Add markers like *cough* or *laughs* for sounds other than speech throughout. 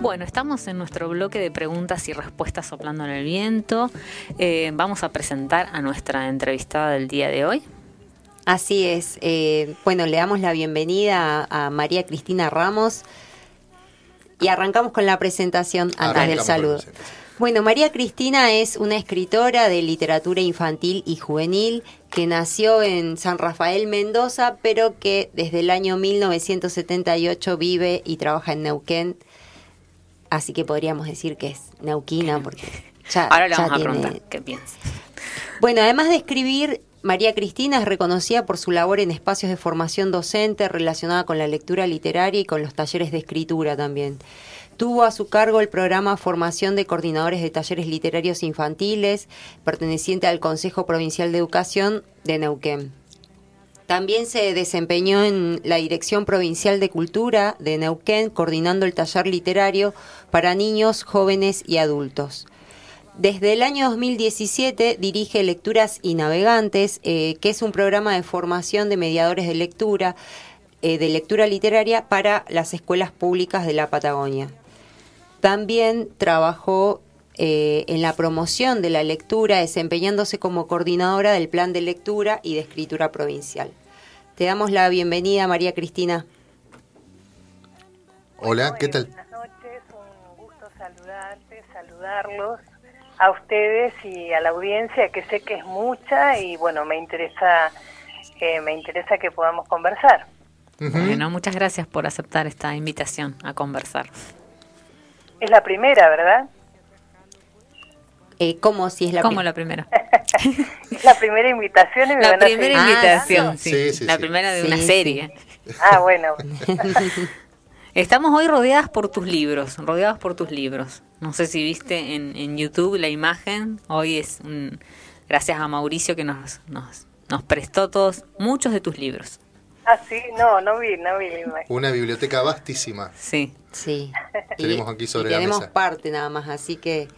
Bueno, estamos en nuestro bloque de preguntas y respuestas soplando en el viento. Eh, vamos a presentar a nuestra entrevistada del día de hoy. Así es. Eh, bueno, le damos la bienvenida a María Cristina Ramos y arrancamos con la presentación antes del saludo. Bueno, María Cristina es una escritora de literatura infantil y juvenil que nació en San Rafael, Mendoza, pero que desde el año 1978 vive y trabaja en Neuquén. Así que podríamos decir que es neuquina porque ya, Ahora le vamos a preguntar qué piensa. Bueno, además de escribir, María Cristina es reconocida por su labor en espacios de formación docente relacionada con la lectura literaria y con los talleres de escritura también. Tuvo a su cargo el programa Formación de Coordinadores de Talleres Literarios Infantiles, perteneciente al Consejo Provincial de Educación de Neuquén. También se desempeñó en la Dirección Provincial de Cultura de Neuquén, coordinando el taller literario para niños, jóvenes y adultos. Desde el año 2017 dirige Lecturas y Navegantes, eh, que es un programa de formación de mediadores de lectura, eh, de lectura literaria para las escuelas públicas de la Patagonia. También trabajó eh, en la promoción de la lectura, desempeñándose como coordinadora del plan de lectura y de escritura provincial. Te damos la bienvenida, María Cristina. Hola, ¿qué tal? Buenas noches, un gusto saludarte, saludarlos a ustedes y a la audiencia, que sé que es mucha y bueno, me interesa, eh, me interesa que podamos conversar. Bueno, muchas gracias por aceptar esta invitación a conversar. Es la primera, ¿verdad? Eh, ¿Cómo si es la ¿Cómo la primera? es *laughs* la primera invitación y me La van a primera invitación, Ah, sí. sí, sí, La sí. primera de Sí, una sí. serie. Ah, bueno. *laughs* Estamos hoy rodeadas por tus libros, rodeadas por tus libros. No sé si viste en, en YouTube la imagen. Hoy es un, gracias a Mauricio que nos, nos, nos prestó todos muchos de tus libros. Ah, sí, no, no vi, no vi la imagen. Una biblioteca vastísima. Sí. Sí. *laughs* Tenemos aquí sobre y la tenemos mesa. parte nada más, así que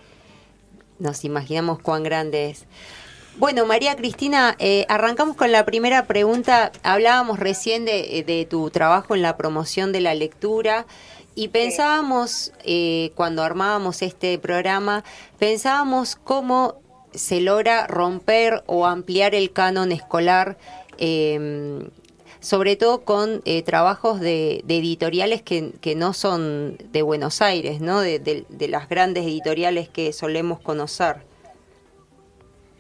nos imaginamos cuán grande es. Bueno, María Cristina, eh, arrancamos con la primera pregunta. Hablábamos recién de, de tu trabajo en la promoción de la lectura y pensábamos, eh, cuando armábamos este programa, pensábamos cómo se logra romper o ampliar el canon escolar eh, sobre todo con eh, trabajos de, de editoriales que, que no son de Buenos Aires, ¿no? De, de- de las grandes editoriales que solemos conocer.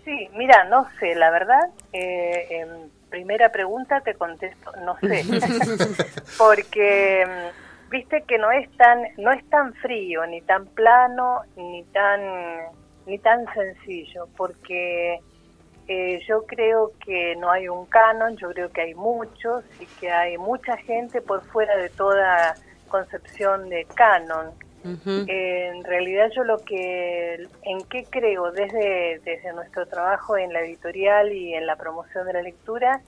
Sí, mira, no sé, la verdad, eh, en primera pregunta te contesto, no sé, *laughs* porque viste que no es tan, no es tan frío, ni tan plano, ni tan, ni tan sencillo, porque eh, yo creo que no hay un canon, yo creo que hay muchos y que hay mucha gente por fuera de toda concepción de canon. Ujú. En realidad yo lo que, en qué creo desde, desde nuestro trabajo en la editorial y en la promoción de la lectura,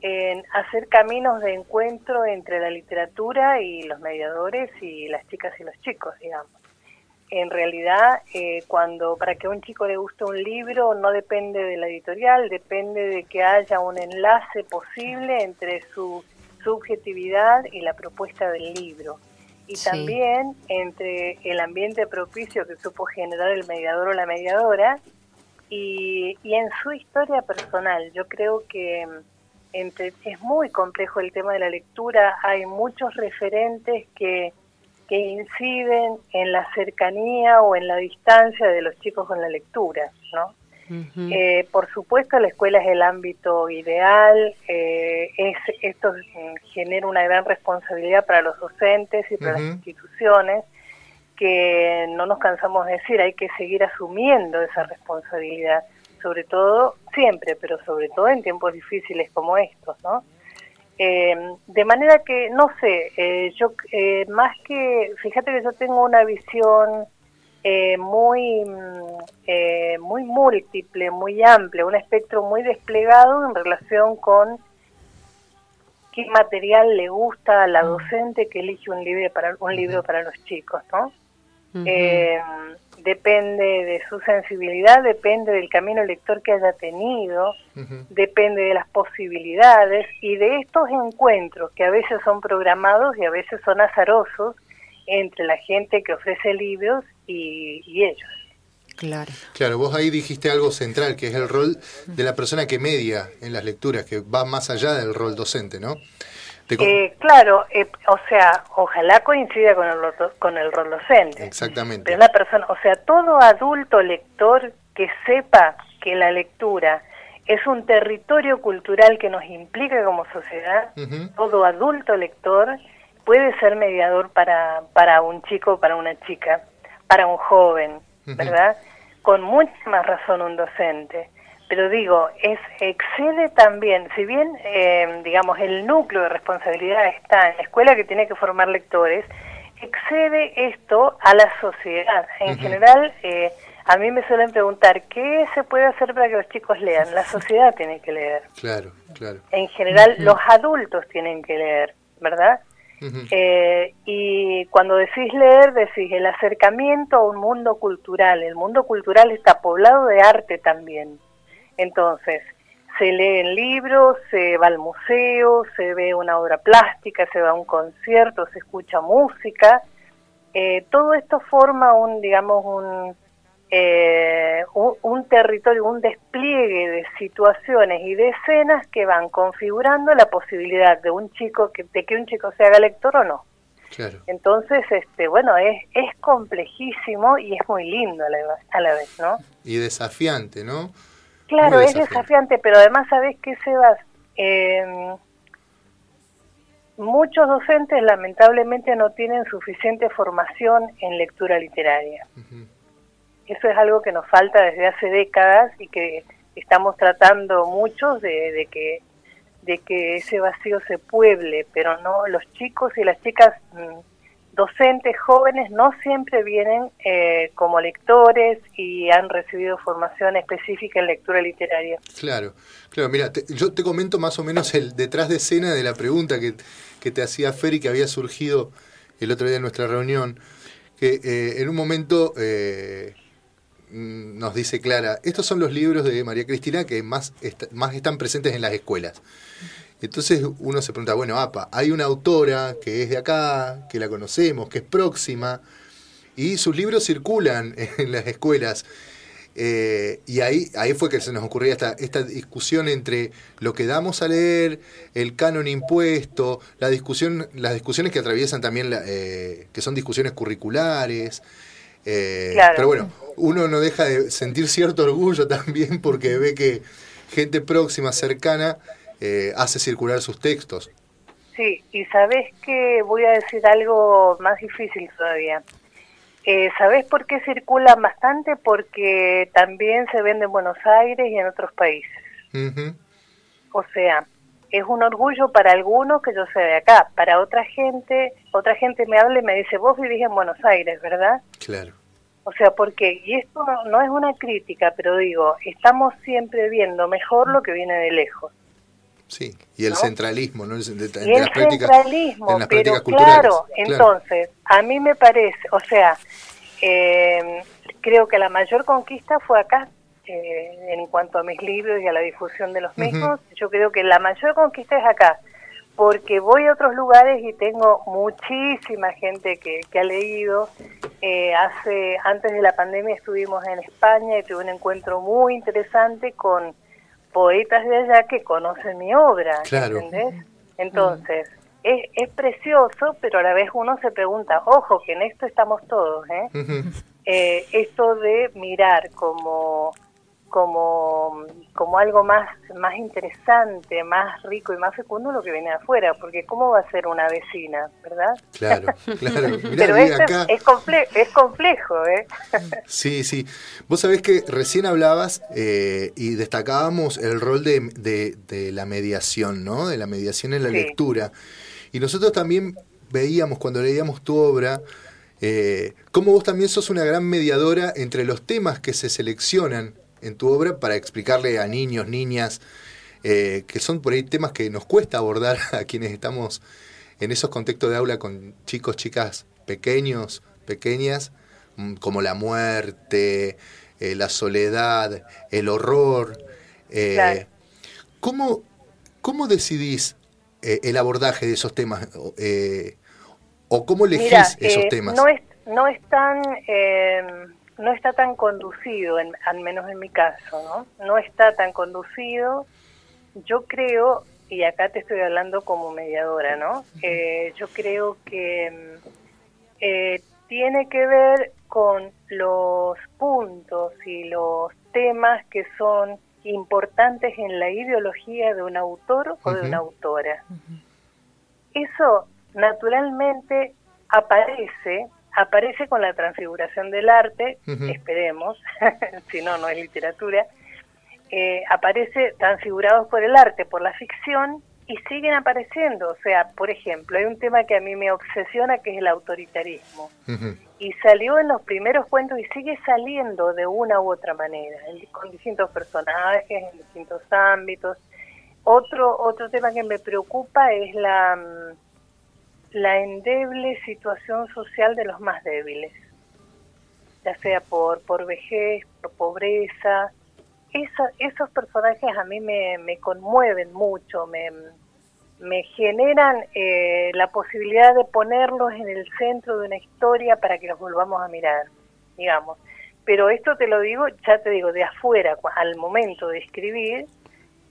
en hacer caminos de encuentro entre la literatura y los mediadores y las chicas y los chicos, digamos. En realidad, eh, cuando para que a un chico le guste un libro no depende de la editorial, depende de que haya un enlace posible entre su subjetividad y la propuesta del libro y Sí. también entre el ambiente propicio que supo generar el mediador o la mediadora y, y en su historia personal. Yo creo que mm, entre, es muy complejo el tema de la lectura, hay muchos referentes que, que inciden en la cercanía o en la distancia de los chicos con la lectura, ¿no? Eh, por supuesto, la escuela es el ámbito ideal, eh, es, esto mm, genera una gran responsabilidad para los docentes y para las instituciones, que no nos cansamos de decir, hay que seguir asumiendo esa responsabilidad, sobre todo siempre, pero sobre todo en tiempos difíciles como estos, ¿no? Eh, de manera que, no sé, eh, yo eh, más que, fíjate que yo tengo una visión eh, muy, mm, eh, muy múltiple, muy amplia, un espectro muy desplegado en relación con qué material le gusta a la docente que elige un libro para, un libro para los chicos, ¿no? Eh, depende de su sensibilidad, depende del camino lector que haya tenido, depende de las posibilidades y de estos encuentros que a veces son programados y a veces son azarosos entre la gente que ofrece libros y, y ellos. Claro. Claro, vos ahí dijiste algo central, que es el rol de la persona que media en las lecturas, que va más allá del rol docente, ¿no? Eh, claro, eh, o sea, ojalá coincida con el, con el rol docente. Exactamente. Pero una persona, o sea, todo adulto lector que sepa que la lectura es un territorio cultural que nos implica como sociedad, todo adulto lector puede ser mediador para, para un chico, para una chica, para un joven. ¿verdad? Con mucha más razón un docente. Pero digo, es excede también, si bien, eh, digamos, el núcleo de responsabilidad está en la escuela que tiene que formar lectores, excede esto a la sociedad. En general, eh, a mí me suelen preguntar, ¿qué se puede hacer para que los chicos lean? La sociedad tiene que leer. Claro, claro. En general, los adultos tienen que leer, ¿verdad? Eh, y cuando decís leer, decís el acercamiento a un mundo cultural. El mundo cultural está poblado de arte también. Entonces, se leen libros, se va al museo, se ve una obra plástica, se va a un concierto, se escucha música. Eh, todo esto forma un, digamos, un, eh, un, un territorio, un despliegue de situaciones y de escenas que van configurando la posibilidad de un chico que, de que un chico se haga lector o no. Claro. Entonces, este, bueno, es, es complejísimo y es muy lindo a la, a la vez, ¿no? Y desafiante, ¿no? Claro, es desafiante. pero además, ¿sabes qué, Sebas? Eh, muchos docentes lamentablemente no tienen suficiente formación en lectura literaria. Eso es algo que nos falta desde hace décadas y que estamos tratando muchos de, de que de que ese vacío se pueble, pero no los chicos y las chicas mm, docentes jóvenes no siempre vienen eh, como lectores y han recibido formación específica en lectura literaria. Claro, claro, mira, te- yo te comento más o menos el detrás de escena de la pregunta que, que te hacía Fer y que había surgido el otro día en nuestra reunión, que eh, en un momento eh, mm, nos dice Clara, estos son los libros de María Cristina que más, más están presentes en las escuelas. Entonces uno se pregunta, bueno, APA, hay una autora que es de acá, que la conocemos, que es próxima, y sus libros circulan *laughs* en las escuelas. Eh, y ahí, ahí fue que se nos ocurría esta, esta discusión entre lo que damos a leer, el canon impuesto, la discusión, las discusiones que atraviesan también, la, eh, que son discusiones curriculares. Eh, Claro. Pero bueno, uno no deja de sentir cierto orgullo *laughs* también porque ve que gente próxima, cercana, eh, hace circular sus textos. Sí, y sabes que voy a decir algo más difícil todavía. Eh, ¿Sabes por qué circulan bastante? Porque también se vende en Buenos Aires y en otros países. O sea, es un orgullo para algunos que yo sea de acá. Para otra gente, otra gente me habla y me dice, vos vivís en Buenos Aires, ¿verdad? Claro. O sea, porque, y esto no, no es una crítica, pero digo, estamos siempre viendo mejor lo que viene de lejos. Sí, y el ¿No? centralismo, ¿no? El cen- de- de Y el las centralismo, en las pero culturales. claro, entonces, a mí me parece, o sea, eh, creo que la mayor conquista fue acá, eh, en cuanto a mis libros y a la difusión de los mismos, yo creo que la mayor conquista es acá, porque voy a otros lugares y tengo muchísima gente que, que ha leído. Eh, hace antes de la pandemia estuvimos en España y tuve un encuentro muy interesante con poetas de allá que conocen mi obra, Claro. ¿entendés? Entonces, es, es precioso, pero a la vez uno se pregunta, ojo, que en esto estamos todos, ¿eh? Ujú. Eh, esto de mirar como como como algo más más interesante, más rico y más fecundo lo que viene de afuera, porque cómo va a ser una vecina, ¿verdad? Claro, *laughs* claro. Mirá, Pero acá. es, es, comple- es complejo, ¿eh? Sí, sí. Vos sabés que recién hablabas eh, y destacábamos el rol de, de- de la mediación, ¿no? De la mediación en la Sí. lectura. Y nosotros también veíamos cuando leíamos tu obra, eh, cómo vos también sos una gran mediadora entre los temas que se seleccionan en tu obra para explicarle a niños, niñas, eh, que son por ahí temas que nos cuesta abordar *laughs* a quienes estamos en esos contextos de aula con chicos, chicas pequeños, pequeñas, mm, como la muerte, eh, la soledad, el horror. eh, Claro. ¿cómo, ¿Cómo decidís el abordaje de esos temas? ¿O cómo elegís esos temas? No, es, no, es tan, eh, no está tan conducido, en, al menos en mi caso, ¿no? No está tan conducido. Yo creo, y acá te estoy hablando como mediadora, ¿no? Eh, yo creo que eh, tiene que ver con los puntos y los temas que son importantes en la ideología de un autor o de una autora. Eso naturalmente aparece, aparece con la transfiguración del arte, esperemos, *laughs* si no, no es literatura, eh, aparece transfigurados por el arte, por la ficción, y siguen apareciendo. O sea, por ejemplo, hay un tema que a mí me obsesiona que es el autoritarismo. Y salió en los primeros cuentos y sigue saliendo de una u otra manera, con distintos personajes, en distintos ámbitos. Otro, otro tema que me preocupa es la, mm, la endeble situación social de los más débiles, ya sea por, por vejez, por pobreza, esos personajes a mí me, me conmueven mucho, me, me generan eh, la posibilidad de ponerlos en el centro de una historia para que los volvamos a mirar, digamos. Pero esto te lo digo, ya te digo, de afuera, al momento de escribir,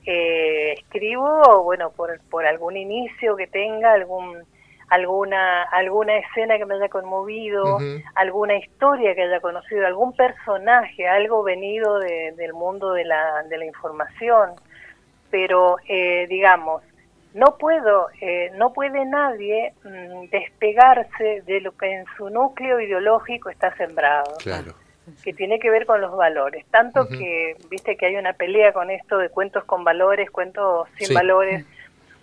eh, escribo, bueno, por, por algún inicio que tenga, algún alguna alguna escena que me haya conmovido, alguna historia que haya conocido, algún personaje, algo venido del mundo de la, de la información. Pero, eh, digamos, no puedo, eh, no puede nadie mm, despegarse de lo que en su núcleo ideológico está sembrado. que tiene que ver con los valores. Tanto que, viste que hay una pelea con esto de cuentos con valores, cuentos sin valores.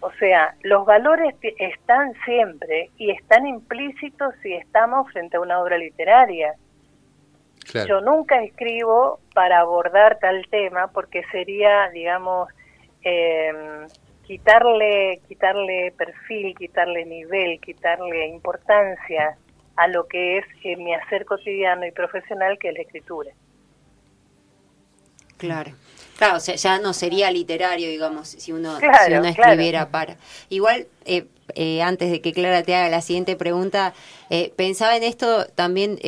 O sea, los valores están siempre y están implícitos si estamos frente a una obra literaria. Yo nunca escribo para abordar tal tema porque sería, digamos, eh, quitarle, quitarle perfil, quitarle nivel, quitarle importancia a lo que es eh, mi hacer cotidiano y profesional, que es la escritura. Claro. Claro, o sea, ya no sería literario, digamos, si uno, si uno escribiera para. Igual, eh, eh, antes de que Clara te haga la siguiente pregunta, eh, pensaba en esto también,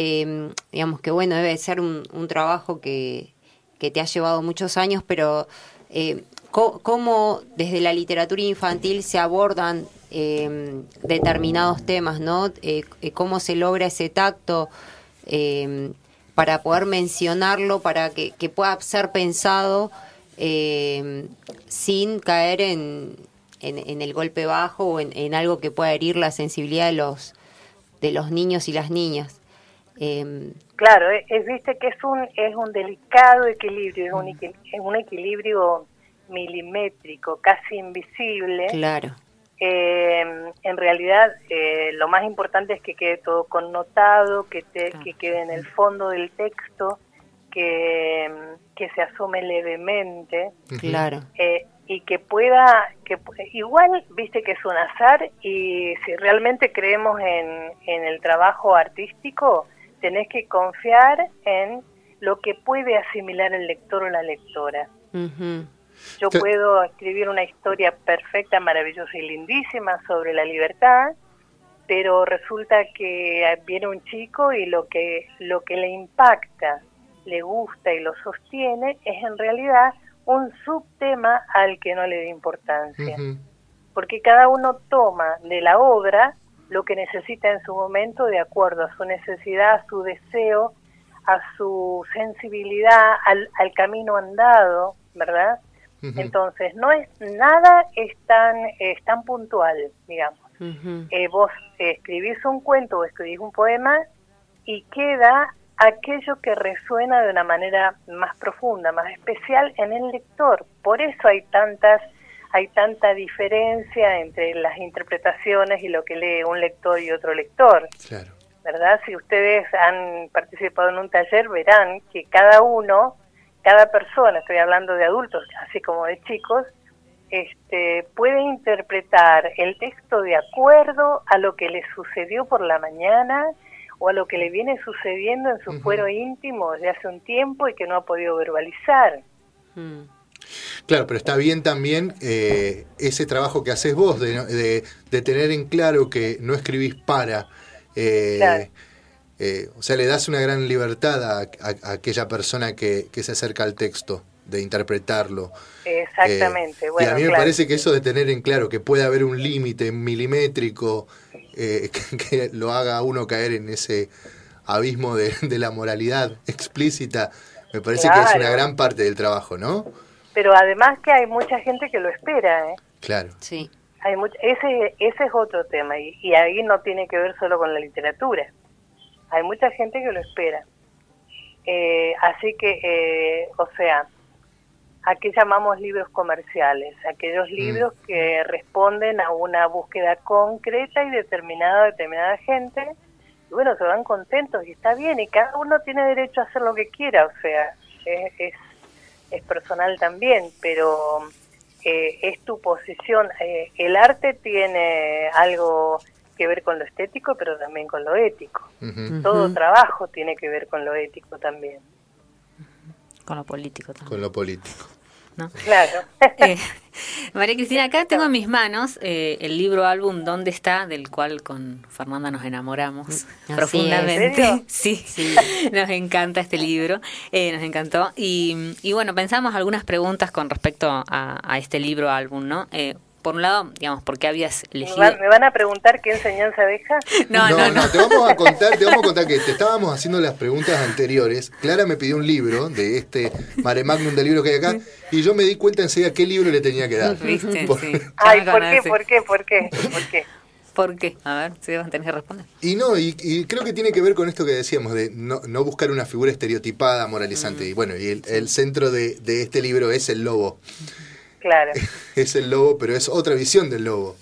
digamos que bueno, debe ser un, trabajo que, que, te ha llevado muchos años, pero ¿cómo, desde la literatura infantil se abordan em, determinados temas, ¿no? ¿Cómo se logra ese tacto? Em, para poder mencionarlo, para que, pueda ser pensado eh, sin caer en, en, el golpe bajo o en, algo que pueda herir la sensibilidad de los, de los niños y las niñas. Em, claro, es, viste que es un, es un delicado equilibrio, es un, es un equilibrio milimétrico, casi invisible. Claro eh, en realidad eh, lo más importante es que quede todo connotado, que, que quede en el fondo del texto, que, que se asome levemente. Claro. Eh, y que pueda, que igual, viste que es un azar y si realmente creemos en, en el trabajo artístico, tenés que confiar en lo que puede asimilar el lector o la lectora. Yo puedo escribir una historia perfecta, maravillosa y lindísima sobre la libertad, pero resulta que viene un chico y lo que lo que le impacta, le gusta y lo sostiene es en realidad un subtema al que no le da importancia. Porque cada uno toma de la obra lo que necesita en su momento de acuerdo a su necesidad, a su deseo, a su sensibilidad, al, al camino andado, ¿verdad? Entonces, no es nada es tan, es tan puntual, digamos. Eh, vos escribís un cuento o escribís un poema y queda aquello que resuena de una manera más profunda, más especial en el lector. Por eso hay tantas hay tanta diferencia entre las interpretaciones y lo que lee un lector y otro lector. Claro. ¿Verdad? Si ustedes han participado en un taller, verán que cada uno cada persona, estoy hablando de adultos así como de chicos, este, puede interpretar el texto de acuerdo a lo que le sucedió por la mañana o a lo que le viene sucediendo en su fuero íntimo de hace un tiempo y que no ha podido verbalizar. Mm. Claro, pero está bien también eh, ese trabajo que haces vos de, de, tener en claro que no escribís para, Eh, eh, o sea, le das una gran libertad a, aquella persona que, se acerca al texto, de interpretarlo. Exactamente. y a mí me parece que eso de tener en claro que puede haber un límite milimétrico *laughs* que, que, lo haga a uno caer en ese abismo de, la moralidad explícita, me parece que es una gran parte del trabajo, ¿no? Pero además que hay mucha gente que lo espera, ¿eh? Claro. Sí. Hay ese, ese es otro tema y, ahí no tiene que ver solo con la literatura. Hay mucha gente que lo espera. Eh, así que, eh, o sea, ¿a qué llamamos libros comerciales? Aquellos mm. libros que responden a una búsqueda concreta y determinada de determinada gente y bueno, se van contentos y está bien, y cada uno tiene derecho a hacer lo que quiera, o sea, es, es, personal también, pero eh, es tu posición. Eh, el arte tiene algo que ver con lo estético, pero también con lo ético. Todo trabajo tiene que ver con lo ético también. Con lo político también. Con lo político. Claro. *laughs* Eh, María Cristina, acá tengo en mis manos eh, el libro álbum ¿Dónde está? del cual con Fernanda nos enamoramos profundamente. *laughs* Sí, sí, nos encanta este libro, eh, nos encantó. Y, y, bueno, pensamos algunas preguntas con respecto a, a este libro álbum, ¿no? Por un lado, digamos, ¿por qué habías elegido? ¿Me van a preguntar qué enseñanza deja? *laughs* No, no, no, Te vamos a contar, te vamos a contar que te estábamos haciendo las preguntas anteriores. Clara me pidió un libro de este mare magnum del libro que hay acá y yo me di cuenta enseguida qué libro le tenía que dar. ¿Viste? Sí. *laughs* Ay, ¿por qué? ¿por qué? ¿Por qué? ¿Por qué? ¿Por qué? A ver, si vas a tener que responder. Y no, y, creo que tiene que ver con esto que decíamos, de no, no buscar una figura estereotipada, moralizante. Mm. Y bueno, y el, el centro de, de, este libro es el lobo. Claro. *laughs* es el lobo, pero es otra visión del lobo.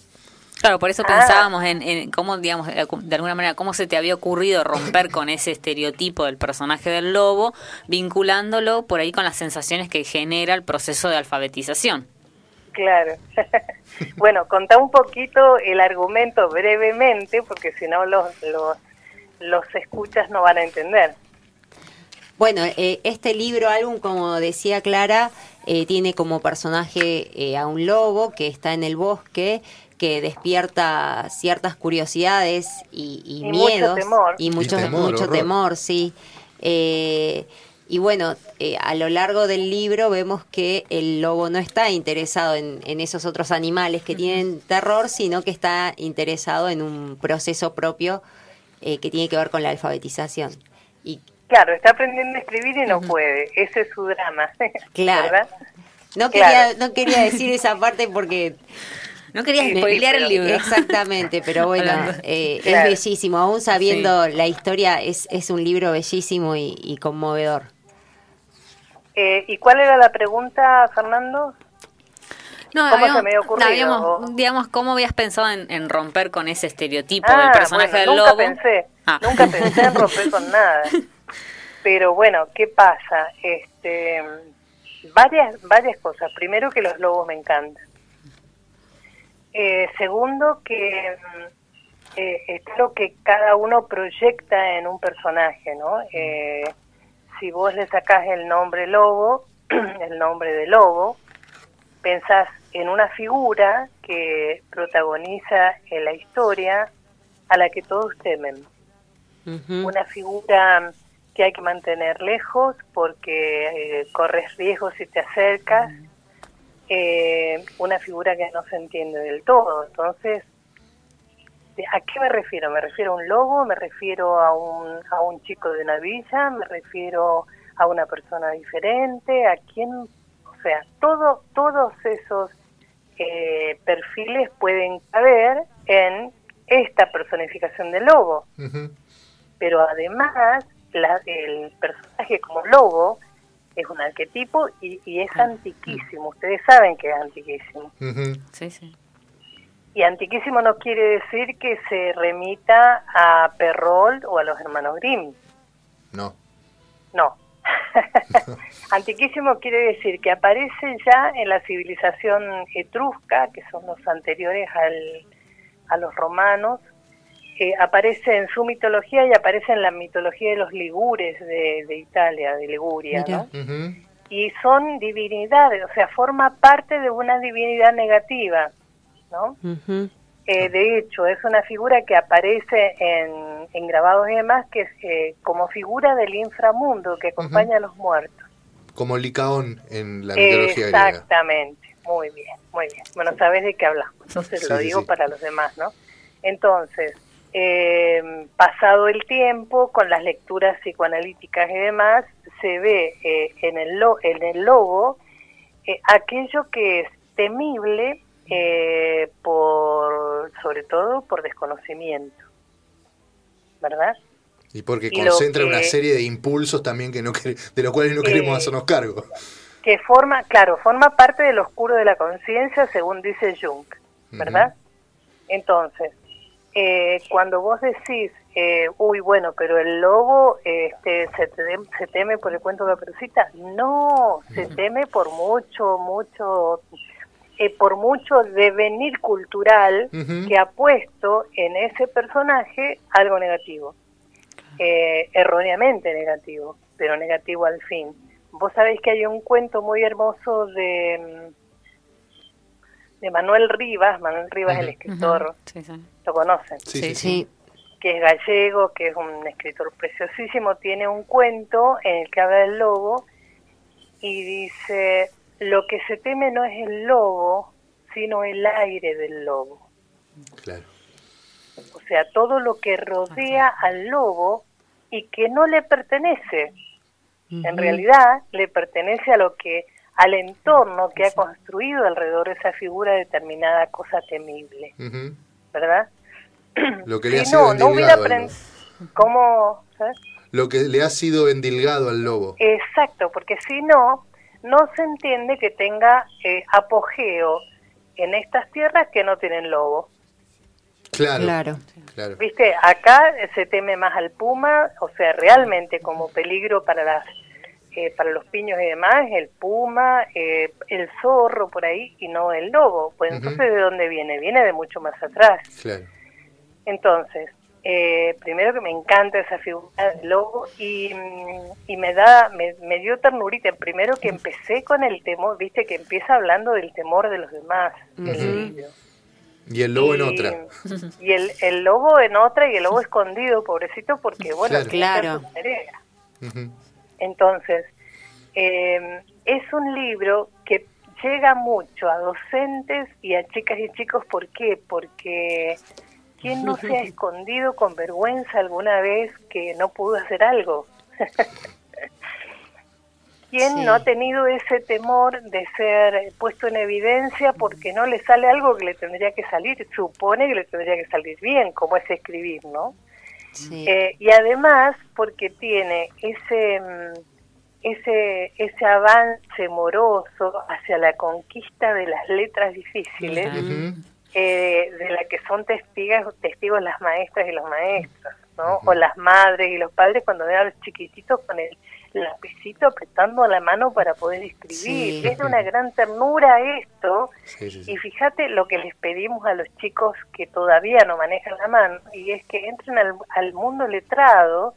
Claro, por eso ah. pensábamos en, cómo, digamos, eh, de alguna manera, cómo se te había ocurrido romper con ese estereotipo del personaje del lobo, vinculándolo por ahí con las sensaciones que genera el proceso de alfabetización. Claro. *laughs* bueno, contá un poquito el argumento brevemente, porque si no los, los, los escuchas no van a entender. Bueno, eh, este libro álbum, como decía Clara, eh, tiene como personaje eh, a un lobo que está en el bosque, que despierta ciertas curiosidades y, miedos. Mucho temor. Y mucho, temor, mucho temor, sí. y bueno, a lo largo del libro vemos que el lobo no está interesado en, en esos otros animales que tienen terror, sino que está interesado en un proceso propio que tiene que ver con la alfabetización. Y Claro, está aprendiendo a escribir y no puede. Ese es su drama. *laughs* Claro. No quería, no quería decir esa parte porque no quería spoilear el libro. Exactamente, pero *laughs* bueno, eh, es bellísimo. Aún sabiendo la historia, es, es un libro bellísimo y, conmovedor. Eh, ¿Y cuál era la pregunta, Fernando? No, ¿Cómo se me ocurrido? digamos, ¿cómo habías pensado en, romper con ese estereotipo del ah, personaje del nunca lobo? Pensé, ah. Nunca pensé en *laughs* romper con nada. Pero bueno, ¿qué pasa? Este, varias, varias cosas. Primero que los lobos me encantan. Eh, segundo que eh, es lo que cada uno proyecta en un personaje, ¿no? Eh, si vos le sacás el nombre lobo, *clears throat* el nombre de lobo, pensás en una figura que protagoniza en la historia a la que todos temen. Una figura que hay que mantener lejos porque eh, corres riesgo si te acercas, eh, una figura que no se entiende del todo. Entonces, ¿a qué me refiero? ¿Me refiero a un lobo? ¿Me refiero a un, a un chico de una villa? ¿Me refiero a una persona diferente? ¿A quién? O sea, todo, todos esos eh, perfiles pueden caber en esta personificación del lobo. Pero además el personaje como lobo es un arquetipo y, es ah. antiquísimo. Ustedes saben que es antiquísimo. Sí, sí. Y antiquísimo no quiere decir que se remita a Perrol o a los hermanos Grimm. No. No. *laughs* antiquísimo quiere decir que aparece ya en la civilización etrusca, que son los anteriores al, a los romanos, aparece en su mitología y aparece en la mitología de los ligures de, Italia, de Liguria, ¿no? Y son divinidades, o sea, forma parte de una divinidad negativa, ¿no? Eh, de hecho, es una figura que aparece en, en grabados y demás, que es eh, como figura del inframundo que acompaña a los muertos. Como Licaón en la mitología griega. Exactamente, muy bien, muy bien. Bueno, sabes de qué hablamos, entonces Sí, lo digo sí. para los demás, ¿no? Entonces, eh, pasado el tiempo, con las lecturas psicoanalíticas y demás, se ve eh, en, el lo- en el lobo eh, aquello que es temible eh, por, sobre todo por desconocimiento, ¿verdad? Y porque Y concentra que- una serie de impulsos también que no de los cuales no Eh, queremos hacernos cargo. que forma, claro, forma parte del oscuro de la conciencia, según dice Jung, ¿verdad? Entonces, eh, cuando vos decís, eh, uy, bueno, pero el lobo este, se, te- se teme por el cuento de Caperucita, no, se teme por mucho, mucho, eh, por mucho devenir cultural que ha puesto en ese personaje algo negativo. Eh, erróneamente negativo, pero negativo al fin. Vos sabéis que hay un cuento muy hermoso de, mm, de Manuel Rivas, Manuel Rivas, el escritor, Sí, sí. Lo conocen, Sí, Sí, que es gallego, que es un escritor preciosísimo, tiene un cuento en el que habla del lobo y dice, lo que se teme no es el lobo, sino el aire del lobo. Claro. O sea, todo lo que rodea al lobo y que no le pertenece. En realidad le pertenece a lo que al entorno que ha construido alrededor de esa figura determinada cosa temible. ¿verdad? Lo que *clears throat* le ha Si sido no, hubiera. ¿Cómo? ¿sabes? Lo que le ha sido endilgado al lobo. Exacto, porque si no, no se entiende que tenga eh, apogeo en estas tierras que no tienen lobo. Claro. claro. claro. Viste, acá se teme más al puma, o sea, realmente como peligro para las eh, para los piños y demás, el puma, eh, el zorro por ahí y no el lobo. Pues entonces, ¿de dónde viene? Viene de mucho más atrás. Claro. Entonces, eh, primero que me encanta esa figura del lobo y, mm, y me da, me, me dio ternurita. Primero que empecé con el temor, viste que empieza hablando del temor de los demás, el Ujú. libro. Y el lobo en otra. Y el, el lobo en otra y el lobo escondido, pobrecito, porque bueno, Claro. Claro. Entonces, eh, es un libro que llega mucho a docentes y a chicas y chicos. ¿Por qué? Porque ¿quién no se ha *laughs* escondido con vergüenza alguna vez que no pudo hacer algo? *laughs* ¿Quién Sí. no ha tenido ese temor de ser puesto en evidencia porque no le sale algo que le tendría que salir? Supone que le tendría que salir bien, como es escribir, ¿no? Sí. Eh, y además porque tiene ese mm, ese ese avance moroso hacia la conquista de las letras difíciles. Eh, de la que son testigos testigos las maestras y los maestros no o las madres y los padres cuando ven a los chiquititos con el lapicito apretando la mano para poder escribir Sí. es de una gran ternura esto Sí, sí, sí. y fíjate lo que les pedimos a los chicos que todavía no manejan la mano, y es que entren al, al mundo letrado.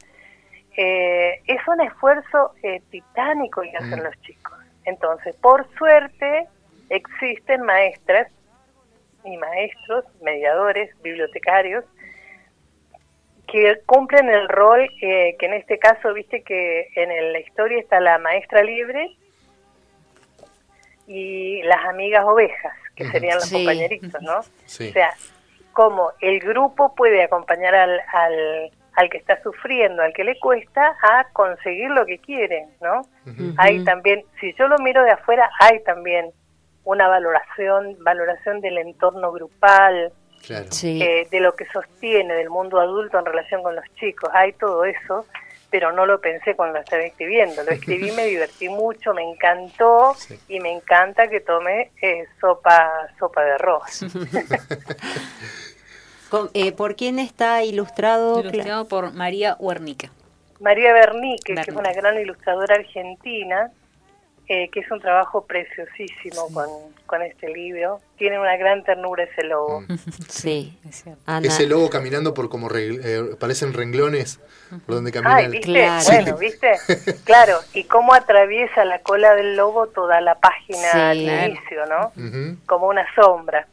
Eh, es un esfuerzo eh, titánico que hacen los chicos. Entonces, por suerte, existen maestras y maestros, mediadores, bibliotecarios, que cumplen el rol eh, que en este caso, viste que en el- la historia está la maestra libre y las amigas ovejas, que serían los Sí. compañeritos, ¿no? Sí. O sea, cómo el grupo puede acompañar al, al, al que está sufriendo, al que le cuesta, a conseguir lo que quiere, ¿no? Hay también, si yo lo miro de afuera, hay también una valoración, valoración del entorno grupal, Claro. Sí. eh, de lo que sostiene del mundo adulto en relación con los chicos. Hay todo eso, pero no lo pensé cuando lo estaba escribiendo. Lo escribí, me divertí mucho, me encantó Sí. y me encanta que tome eh, sopa sopa de arroz. *laughs* Con- eh, ¿Por quién está ilustrado? Ilustrado por María Huernica. María Bernique, que es Bernique. una gran ilustradora argentina, eh, que es un trabajo preciosísimo con, con este libro. Tiene una gran ternura ese lobo. *laughs* Sí. Es cierto. Ese lobo caminando por como eh, parecen renglones por donde camina Ay, el- ¿viste? Claro. Bueno, ¿viste? *laughs* Claro, y cómo atraviesa la cola del lobo toda la página Sí. al Claro. inicio, ¿no? Como una sombra.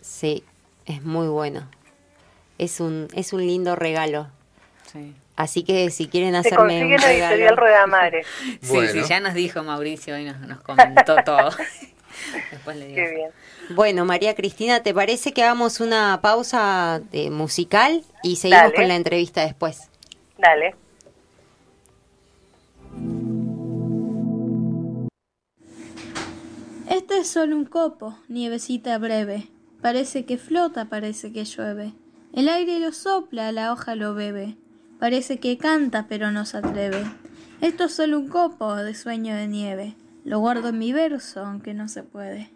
Sí. Es muy bueno. Es un, es un lindo regalo. Sí. Así que si quieren Se hacerme consigue un la editorial regalo. Ruedamares. *laughs* Sí, Bueno. sí, ya nos dijo Mauricio y nos, nos comentó *laughs* todo. Después le digo. Qué bien. Bueno, María Cristina, ¿te parece que hagamos una pausa eh, musical y seguimos Dale. con la entrevista después? Dale. Este es solo un copo, nievecita breve. Parece que flota, parece que llueve. El aire lo sopla, la hoja lo bebe. Parece que canta, pero no se atreve. Esto es solo un copo de sueño de nieve. Lo guardo en mi verso, aunque no se puede.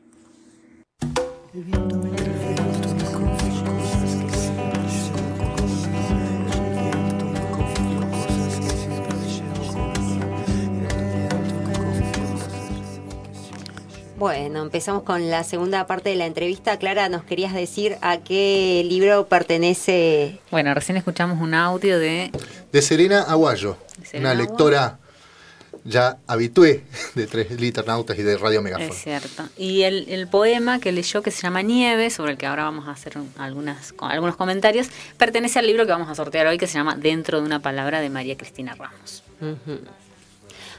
Bueno, empezamos con la segunda parte de la entrevista. Clara, ¿nos querías decir a qué libro pertenece? Bueno, recién escuchamos un audio de De Serena Aguayo, Serena una lectora ya habitué de Tres Liternautas y de Radio Megáfono. Es cierto. Y el, el poema que leyó, que se llama Nieve, sobre el que ahora vamos a hacer un- algunas, con algunos comentarios, pertenece al libro que vamos a sortear hoy, que se llama Dentro de una palabra de María Cristina Ramos. Ujú.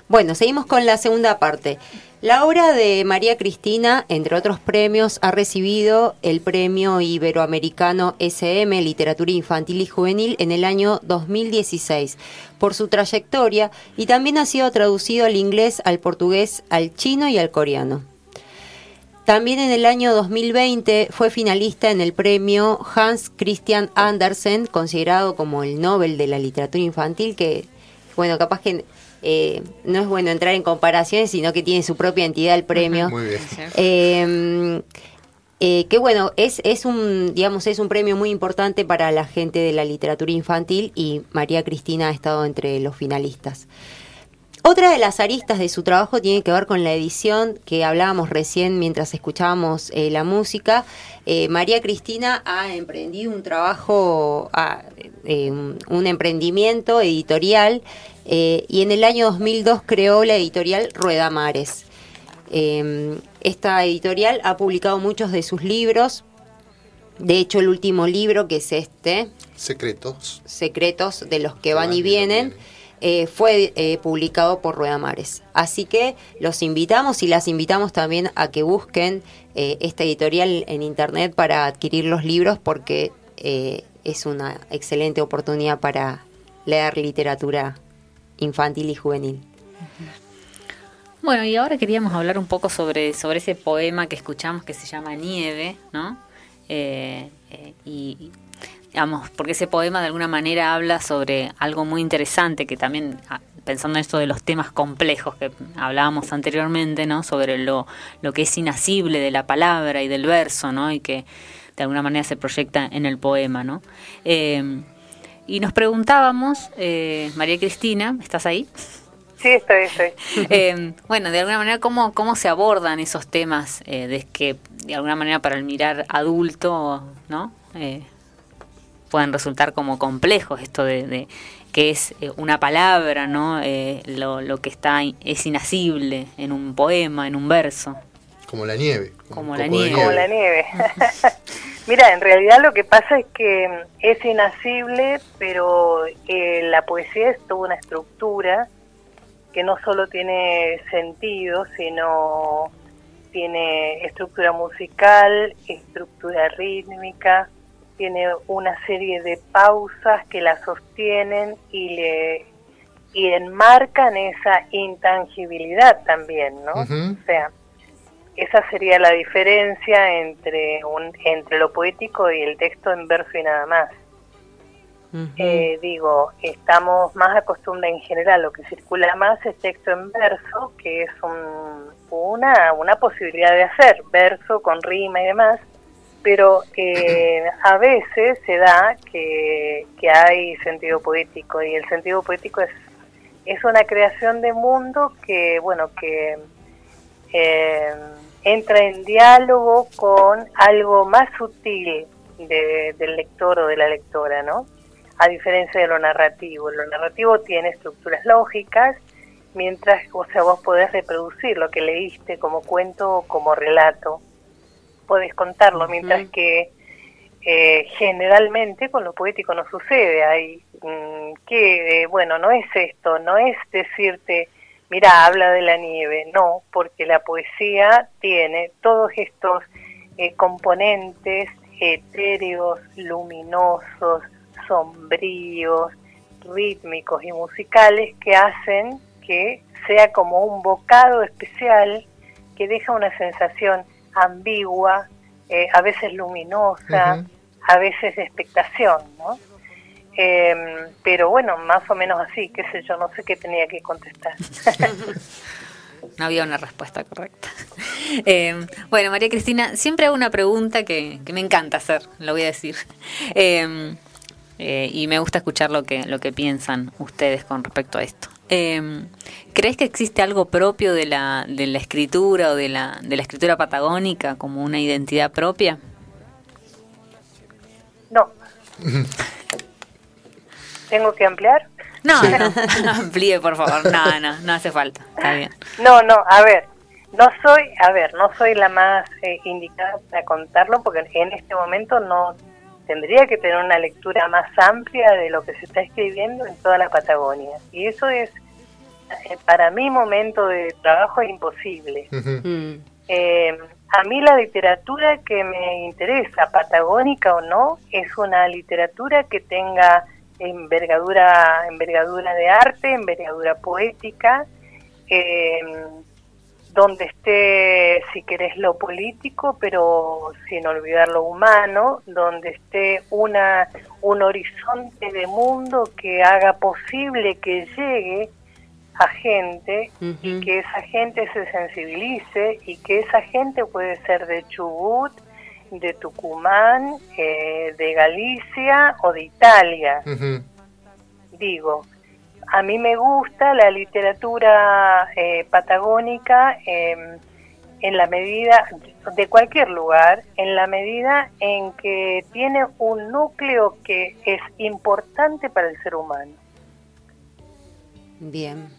Bueno, seguimos con la segunda parte. La obra de María Cristina, entre otros premios, ha recibido el Premio Iberoamericano SM Literatura Infantil y Juvenil en el año 2016 por su trayectoria y también ha sido traducido al inglés, al portugués, al chino y al coreano. También en el año 2020 fue finalista en el premio Hans Christian Andersen, considerado como el Nobel de la literatura infantil, que, bueno, capaz que eh, no es bueno entrar en comparaciones, sino que tiene su propia entidad el premio. Muy bien. Eh, eh, que bueno, es, es un, digamos, es un premio muy importante para la gente de la literatura infantil y María Cristina ha estado entre los finalistas. Otra de las aristas de su trabajo tiene que ver con la edición que hablábamos recién mientras escuchábamos eh, la música. Eh, María Cristina ha emprendido un trabajo, ah, eh, un, un emprendimiento editorial eh, y en el año 2002 creó la editorial Rueda Mares. Eh, esta editorial ha publicado muchos de sus libros. De hecho, el último libro, que es este, Secretos. Secretos de los que van y vienen, eh, fue eh, publicado por Rueda Mares. Así que los invitamos y las invitamos también a que busquen eh, esta editorial en internet para adquirir los libros porque es una excelente oportunidad para leer literatura infantil y juvenil. Bueno, y ahora queríamos hablar un poco sobre, sobre ese poema que escuchamos que se llama Nieve, ¿no? Eh, eh, y, digamos, porque ese poema de alguna manera habla sobre algo muy interesante que también, ah, pensando en esto de los temas complejos que hablábamos anteriormente, ¿no? Sobre lo, lo que es inasible de la palabra y del verso, ¿no? Y que de alguna manera se proyecta en el poema, ¿no? Eh, y nos preguntábamos, eh, María Cristina, ¿estás ahí? Sí, estoy, estoy. *laughs* Eh, bueno, de alguna manera, ¿cómo, cómo se abordan esos temas eh, de que, de alguna manera, para el mirar adulto, ¿no? Eh, pueden resultar como complejos esto de, de que es eh, una palabra, ¿no? Eh, lo, lo que está es inasible en un poema, en un verso. Como la nieve. Como la nieve. Como la nieve. *laughs* Mira, en realidad lo que pasa es que mm, es inasible, pero eh, la poesía es toda una estructura que no solo tiene sentido, sino tiene estructura musical, estructura rítmica, tiene una serie de pausas que la sostienen y le y enmarcan esa intangibilidad también, ¿no? O sea, esa sería la diferencia entre un, entre lo poético y el texto en verso y nada más. Eh, digo, estamos más acostumbrados en general, lo que circula más es texto en verso, que es un- una, una posibilidad de hacer, verso con rima y demás, pero eh, a veces se da que, que hay sentido poético y el sentido poético es, es una creación de mundo que, bueno, que eh, entra en diálogo con algo más sutil de- del lector o de la lectora, ¿no? A diferencia de lo narrativo. Lo narrativo tiene estructuras lógicas, mientras, o sea, vos podés reproducir lo que leíste como cuento o como relato. Podés contarlo, mientras que eh, generalmente con lo poético no sucede. Hay mm, que, eh, bueno, no es esto, no es decirte, mira, habla de la nieve, no, porque la poesía tiene todos estos eh, componentes etéreos, luminosos, sombríos, rítmicos y musicales que hacen que sea como un bocado especial que deja una sensación ambigua, eh, a veces luminosa, a veces de expectación, ¿no? Em, pero bueno, más o menos así, qué sé yo, no sé qué tenía que contestar. *laughs* no había una respuesta correcta. *laughs* Em, bueno, María Cristina, siempre hago una pregunta que, me encanta hacer, lo voy a decir. *laughs* Em, eh, y me gusta escuchar lo que, lo que piensan ustedes con respecto a esto. ¿Crees que existe algo propio de la, de la escritura o de la, de la escritura patagónica como una identidad propia? No. ¿Tengo que ampliar? No, no, *laughs* amplíe por favor. No, no, no hace falta. Está bien. No, no, a ver, no soy, a ver, no soy la más eh, indicada para contarlo porque en este momento no tendría que tener una lectura más amplia de lo que se está escribiendo en toda la Patagonia. Y eso es, eh, para mi momento de trabajo, imposible. Eh, a mí la literatura que me interesa, patagónica o no, es una literatura que tenga envergadura, envergadura de arte, envergadura poética, eh, donde esté, si querés, lo político, pero sin olvidar lo humano, donde esté una, un horizonte de mundo que haga posible que llegue a gente y que esa gente se sensibilice y que esa gente puede ser de Chubut, de Tucumán, eh, de Galicia o de Italia. Digo, a mí me gusta la literatura eh, patagónica em, en la medida, de cualquier lugar, en la medida en que tiene un núcleo que es importante para el ser humano. Bien.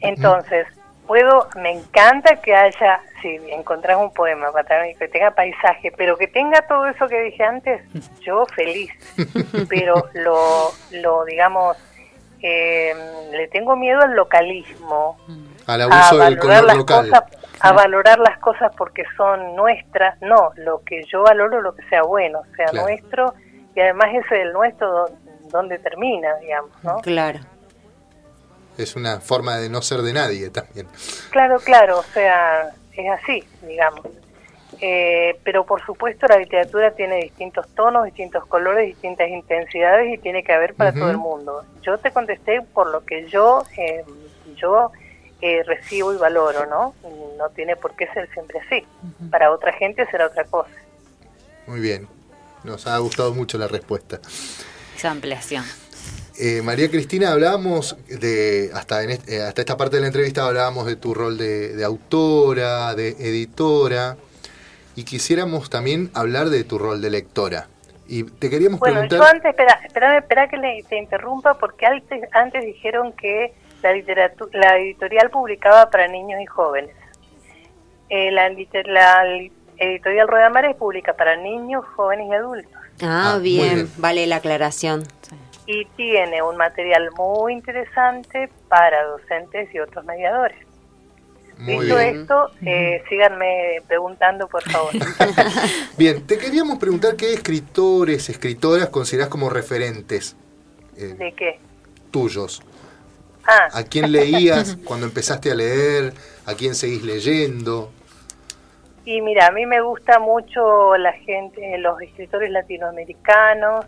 Entonces, puedo, me encanta que haya, si encontrás un poema patagónico que tenga paisaje, pero que tenga todo eso que dije antes, *laughs* yo feliz. Pero lo, lo digamos, eh, le tengo miedo al localismo. Al abuso del color local. a valorar las cosas porque son nuestras. No, lo que yo valoro lo que sea bueno, sea nuestro. Y además ese del nuestro, donde termina, digamos, ¿no? Claro. Es una forma de no ser de nadie también. Claro, claro, o sea, es así, digamos. Eh, pero por supuesto la literatura tiene distintos tonos, distintos colores, distintas intensidades y tiene que haber para todo el mundo. Yo te contesté por lo que yo eh, yo eh, recibo y valoro, ¿no? No tiene por qué ser siempre así. Para otra gente será otra cosa. Muy bien, nos ha gustado mucho la respuesta. Esa ampliación. María Cristina, hablábamos de, hasta, en hasta esta parte de la entrevista hablábamos de tu rol de autora, de editora y quisiéramos también hablar de tu rol de lectora. Y te queríamos bueno, preguntar... Yo antes, espera, espera, que le, te interrumpa porque antes, antes dijeron que la, literatura, la editorial publicaba para niños y jóvenes. Eh, la, editorial Rueda Mares publica para niños, jóvenes y adultos. Ah, ah bien. vale la aclaración. Y tiene un material muy interesante para docentes y otros mediadores. Dicho esto, eh, síganme preguntando, por favor. *laughs* bien, te queríamos preguntar qué escritores, escritoras considerás como referentes. Eh, ¿De qué? Tuyos. Ah. ¿A quién leías *laughs* cuando empezaste a leer? ¿A quién seguís leyendo? Y mira, a mí me gusta mucho la gente, los escritores latinoamericanos,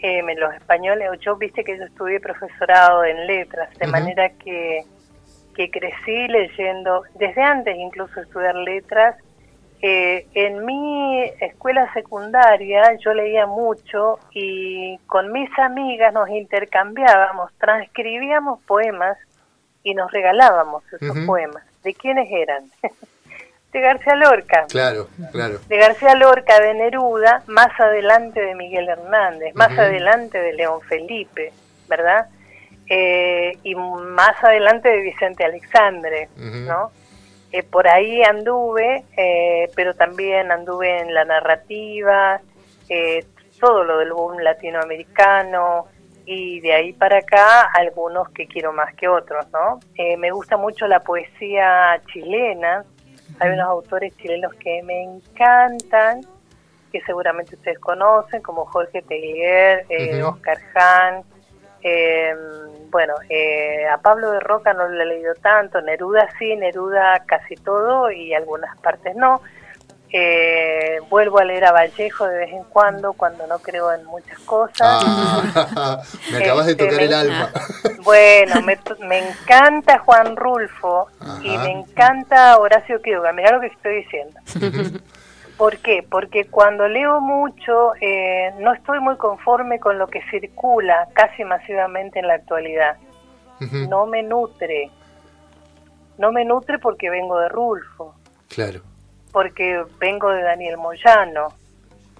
eh, los españoles. Yo viste que yo estudié profesorado en letras, de manera que que crecí leyendo, desde antes incluso estudiar letras, eh, en mi escuela secundaria yo leía mucho y con mis amigas nos intercambiábamos, transcribíamos poemas y nos regalábamos esos poemas. ¿De quiénes eran? *laughs* de García Lorca. Claro, claro. De García Lorca, de Neruda, más adelante de Miguel Hernández, más adelante de León Felipe, ¿verdad? Eh, y más adelante de Vicente Alexandre, ¿no? Eh, por ahí anduve, eh, pero también anduve en la narrativa, eh, todo lo del boom latinoamericano y de ahí para acá algunos que quiero más que otros, ¿no? Eh, me gusta mucho la poesía chilena, hay unos autores chilenos que me encantan, que seguramente ustedes conocen, como Jorge Teguer, eh. Oscar Hahn, eh, bueno, eh, a Pablo de Roca no lo he leído tanto, Neruda sí, Neruda casi todo y algunas partes no. Eh, vuelvo a leer a Vallejo de vez en cuando, cuando no creo en muchas cosas. Ah, *laughs* me acabas de Este, tocar el alma. Bueno, me, me encanta Juan Rulfo y me encanta Horacio Quiroga. Mirá lo que estoy diciendo. *laughs* ¿Por qué? Porque cuando leo mucho eh, no estoy muy conforme con lo que circula casi masivamente en la actualidad. No me nutre. No me nutre porque vengo de Rulfo, Claro, porque vengo de Daniel Moyano,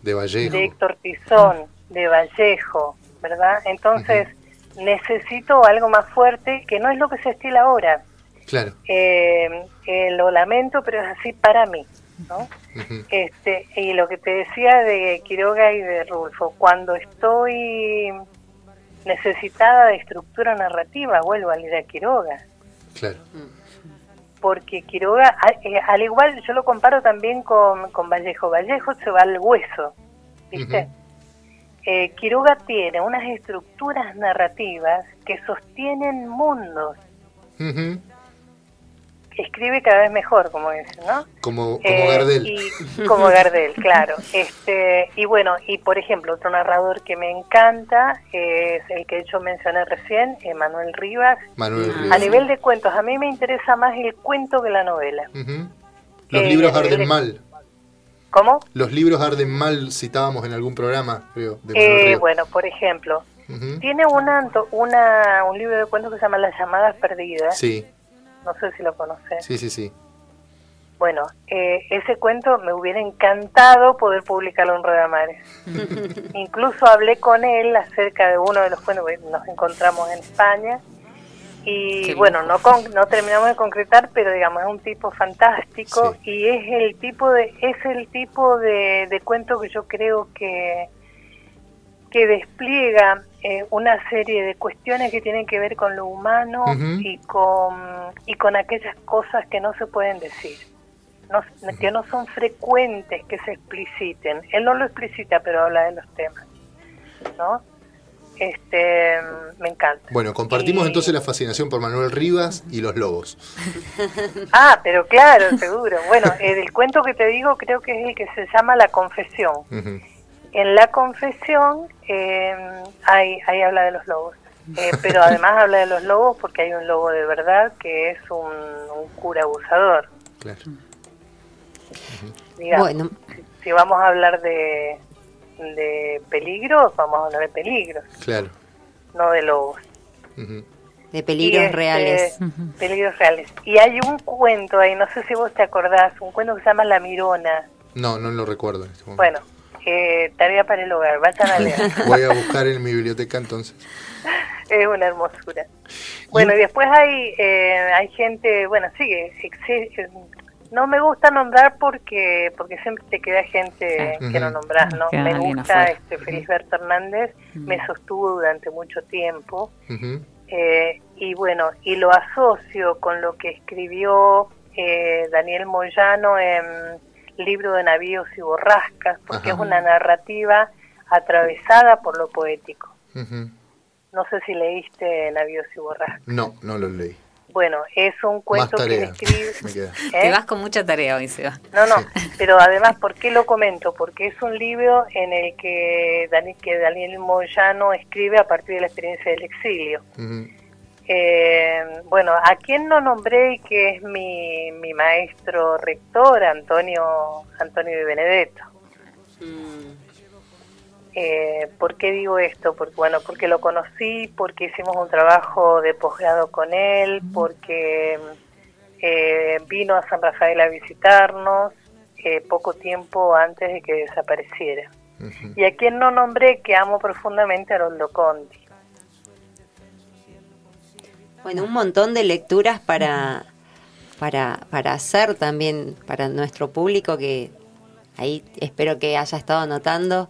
de Vallejo. de Héctor Tizón, de Vallejo, ¿verdad? Entonces necesito algo más fuerte que no es lo que se estila ahora. Claro. Eh, eh, lo lamento, pero es así para mí, ¿no? Este, y lo que te decía de Quiroga y de Rulfo, cuando estoy necesitada de estructura narrativa, vuelvo a leer a Quiroga, Claro. Porque Quiroga, eh, al igual yo lo comparo también con, con Vallejo, Vallejo se va al hueso, ¿viste? Eh, Quiroga tiene unas estructuras narrativas que sostienen mundos, Ujú, escribe cada vez mejor, como dicen, ¿no? Como, como Eh, Gardel. Y, como Gardel, *laughs* claro. Este, y bueno, y por ejemplo, otro narrador que me encanta es el que yo mencioné recién, Emanuel Rivas. Manuel Ah. Rivas. A nivel de cuentos, a mí me interesa más el cuento que la novela. Los Eh, libros arden de- mal. ¿Cómo? Los libros arden mal, citábamos en algún programa, creo, de Manuel Eh, bueno, por ejemplo, tiene una, anto- una, un libro de cuentos que se llama Las llamadas perdidas. Sí, No sé si lo conoces. sí, sí, sí. Bueno, eh, ese cuento me hubiera encantado poder publicarlo en Redamares. *laughs* Incluso hablé con él acerca de uno de los cuentos que nos encontramos en España. Y Qué bueno, no, con- no terminamos de concretar, pero digamos, es un tipo fantástico Sí. y es el tipo de es el tipo de, de cuento que yo creo que que despliega eh, una serie de cuestiones que tienen que ver con lo humano y con y con aquellas cosas que no se pueden decir no, que no son frecuentes que se expliciten. Él no lo explicita pero habla de los temas no este me encanta. Bueno, compartimos Y- entonces la fascinación por Manuel Rivas y los lobos. *laughs* ah pero claro seguro. Bueno eh, el cuento que te digo creo que es el que se llama la confesión. Ujú. En la confesión eh, hay, ahí habla de los lobos, Eh, *laughs* pero además habla de los lobos porque hay un lobo de verdad que es un, un cura abusador. Claro. Digamos. Bueno, Si, si vamos a hablar de, de peligros, vamos a hablar de peligros, Claro. no de lobos. De peligros este, reales. Peligros reales. Y hay un cuento ahí, no sé si vos te acordás, un cuento que se llama La Mirona. No, no lo recuerdo en este momento. Bueno, eh, tarea para el hogar, vayan a leer. *laughs* Voy a buscar en mi biblioteca entonces. es una hermosura. Bueno, y después hay eh, hay gente, bueno, sí, exi- no me gusta nombrar porque porque siempre te queda gente que no nombras, ¿no? Queda Me gusta este Felisberto Hernández, me sostuvo durante mucho tiempo eh, y bueno, y lo asocio con lo que escribió eh, Daniel Moyano en Libro de Navíos y Borrascas, porque Ajá. es una narrativa atravesada por lo poético. Ujú. No sé si leíste Navíos y Borrascas. No, no lo leí. Bueno, es un cuento que escribe. *laughs* Me queda. Te ¿Eh? vas con mucha tarea hoy, Seba. No, no, pero además, ¿por qué lo comento? Porque es un libro en el que Daniel, que Daniel Moyano escribe a partir de la experiencia del exilio. Ujú. Eh, bueno, a quien no nombré y que es mi, mi maestro rector, Antonio, Antonio de Benedetto. Eh, ¿Por qué digo esto? Porque bueno, porque lo conocí, porque hicimos un trabajo de posgrado con él, porque eh, vino a San Rafael a visitarnos eh, poco tiempo antes de que desapareciera. Y a quien no nombré que amo profundamente a Roldo Conti. Bueno, un montón de lecturas para, para, para hacer también para nuestro público que ahí espero que haya estado anotando.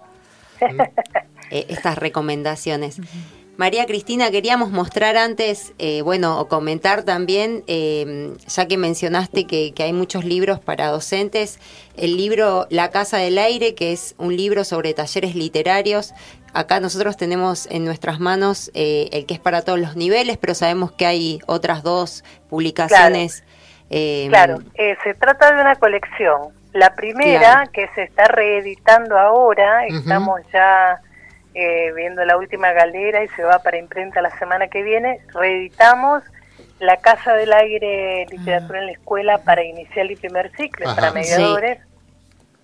*laughs* eh, estas recomendaciones. María Cristina, queríamos mostrar antes, eh, bueno, o comentar también, eh, ya que mencionaste que, que, hay muchos libros para docentes, el libro La Casa del Aire, que es un libro sobre talleres literarios. Acá nosotros tenemos en nuestras manos eh, el que es para todos los niveles, pero sabemos que hay otras dos publicaciones. Claro, claro. se trata de una colección. La primera, claro. que se está reeditando ahora, uh -huh. estamos ya eh, viendo la última galera y se va para imprenta la semana que viene, reeditamos La Casa del Aire Literatura en la Escuela para inicial y primer ciclo, Ajá, para mediadores. Sí.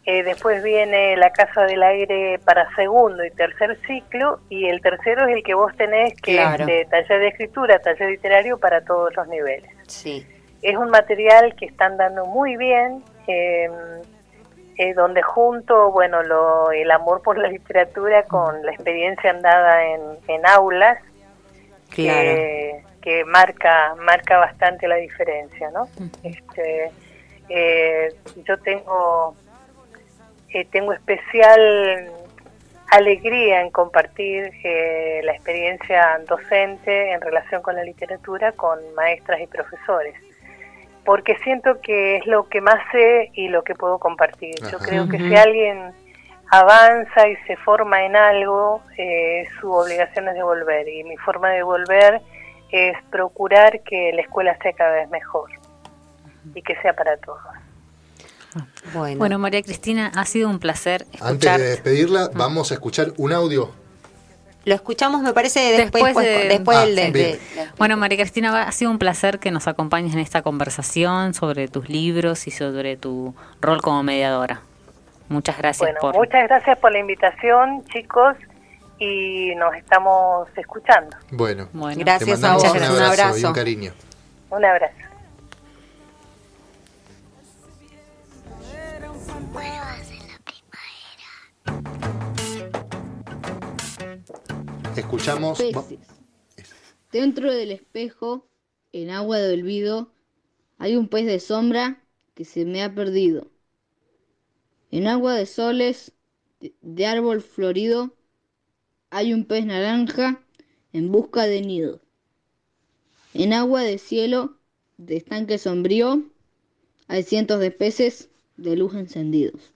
Eh, después viene La Casa del Aire para segundo y tercer ciclo, y el tercero es el que vos tenés, que claro. es de taller de escritura, taller literario para todos los niveles. Sí. Es un material que están dando muy bien. Eh, eh, donde junto, bueno, lo, el amor por la literatura con la experiencia andada en, en aulas, claro. que, que, marca marca bastante la diferencia, ¿no? Este, eh, yo tengo eh, tengo especial alegría en compartir eh, la experiencia docente en relación con la literatura con maestras y profesores porque siento que es lo que más sé y lo que puedo compartir. Ajá. Yo creo que si alguien avanza y se forma en algo, eh, su obligación es devolver. Y mi forma de devolver es procurar que la escuela sea cada vez mejor y que sea para todos. Bueno. bueno, María Cristina, ha sido un placer escuchar. Antes de despedirla, vamos a escuchar un audio lo escuchamos, me parece, después, después, de, después ah, de, de, Bueno, María Cristina, ha sido un placer que nos acompañes en esta conversación sobre tus libros y sobre tu rol como mediadora. Muchas gracias bueno, por... Muchas gracias por la invitación, chicos, y nos estamos escuchando. Bueno, bueno. gracias a vos, un abrazo, un abrazo. Y un cariño. Un abrazo. Escuchamos. Peces. Dentro del espejo, en agua de olvido, hay un pez de sombra que se me ha perdido. En agua de soles, de, de árbol florido, hay un pez naranja en busca de nido. En agua de cielo, de estanque sombrío, hay cientos de peces de luz encendidos.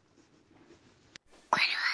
Bueno.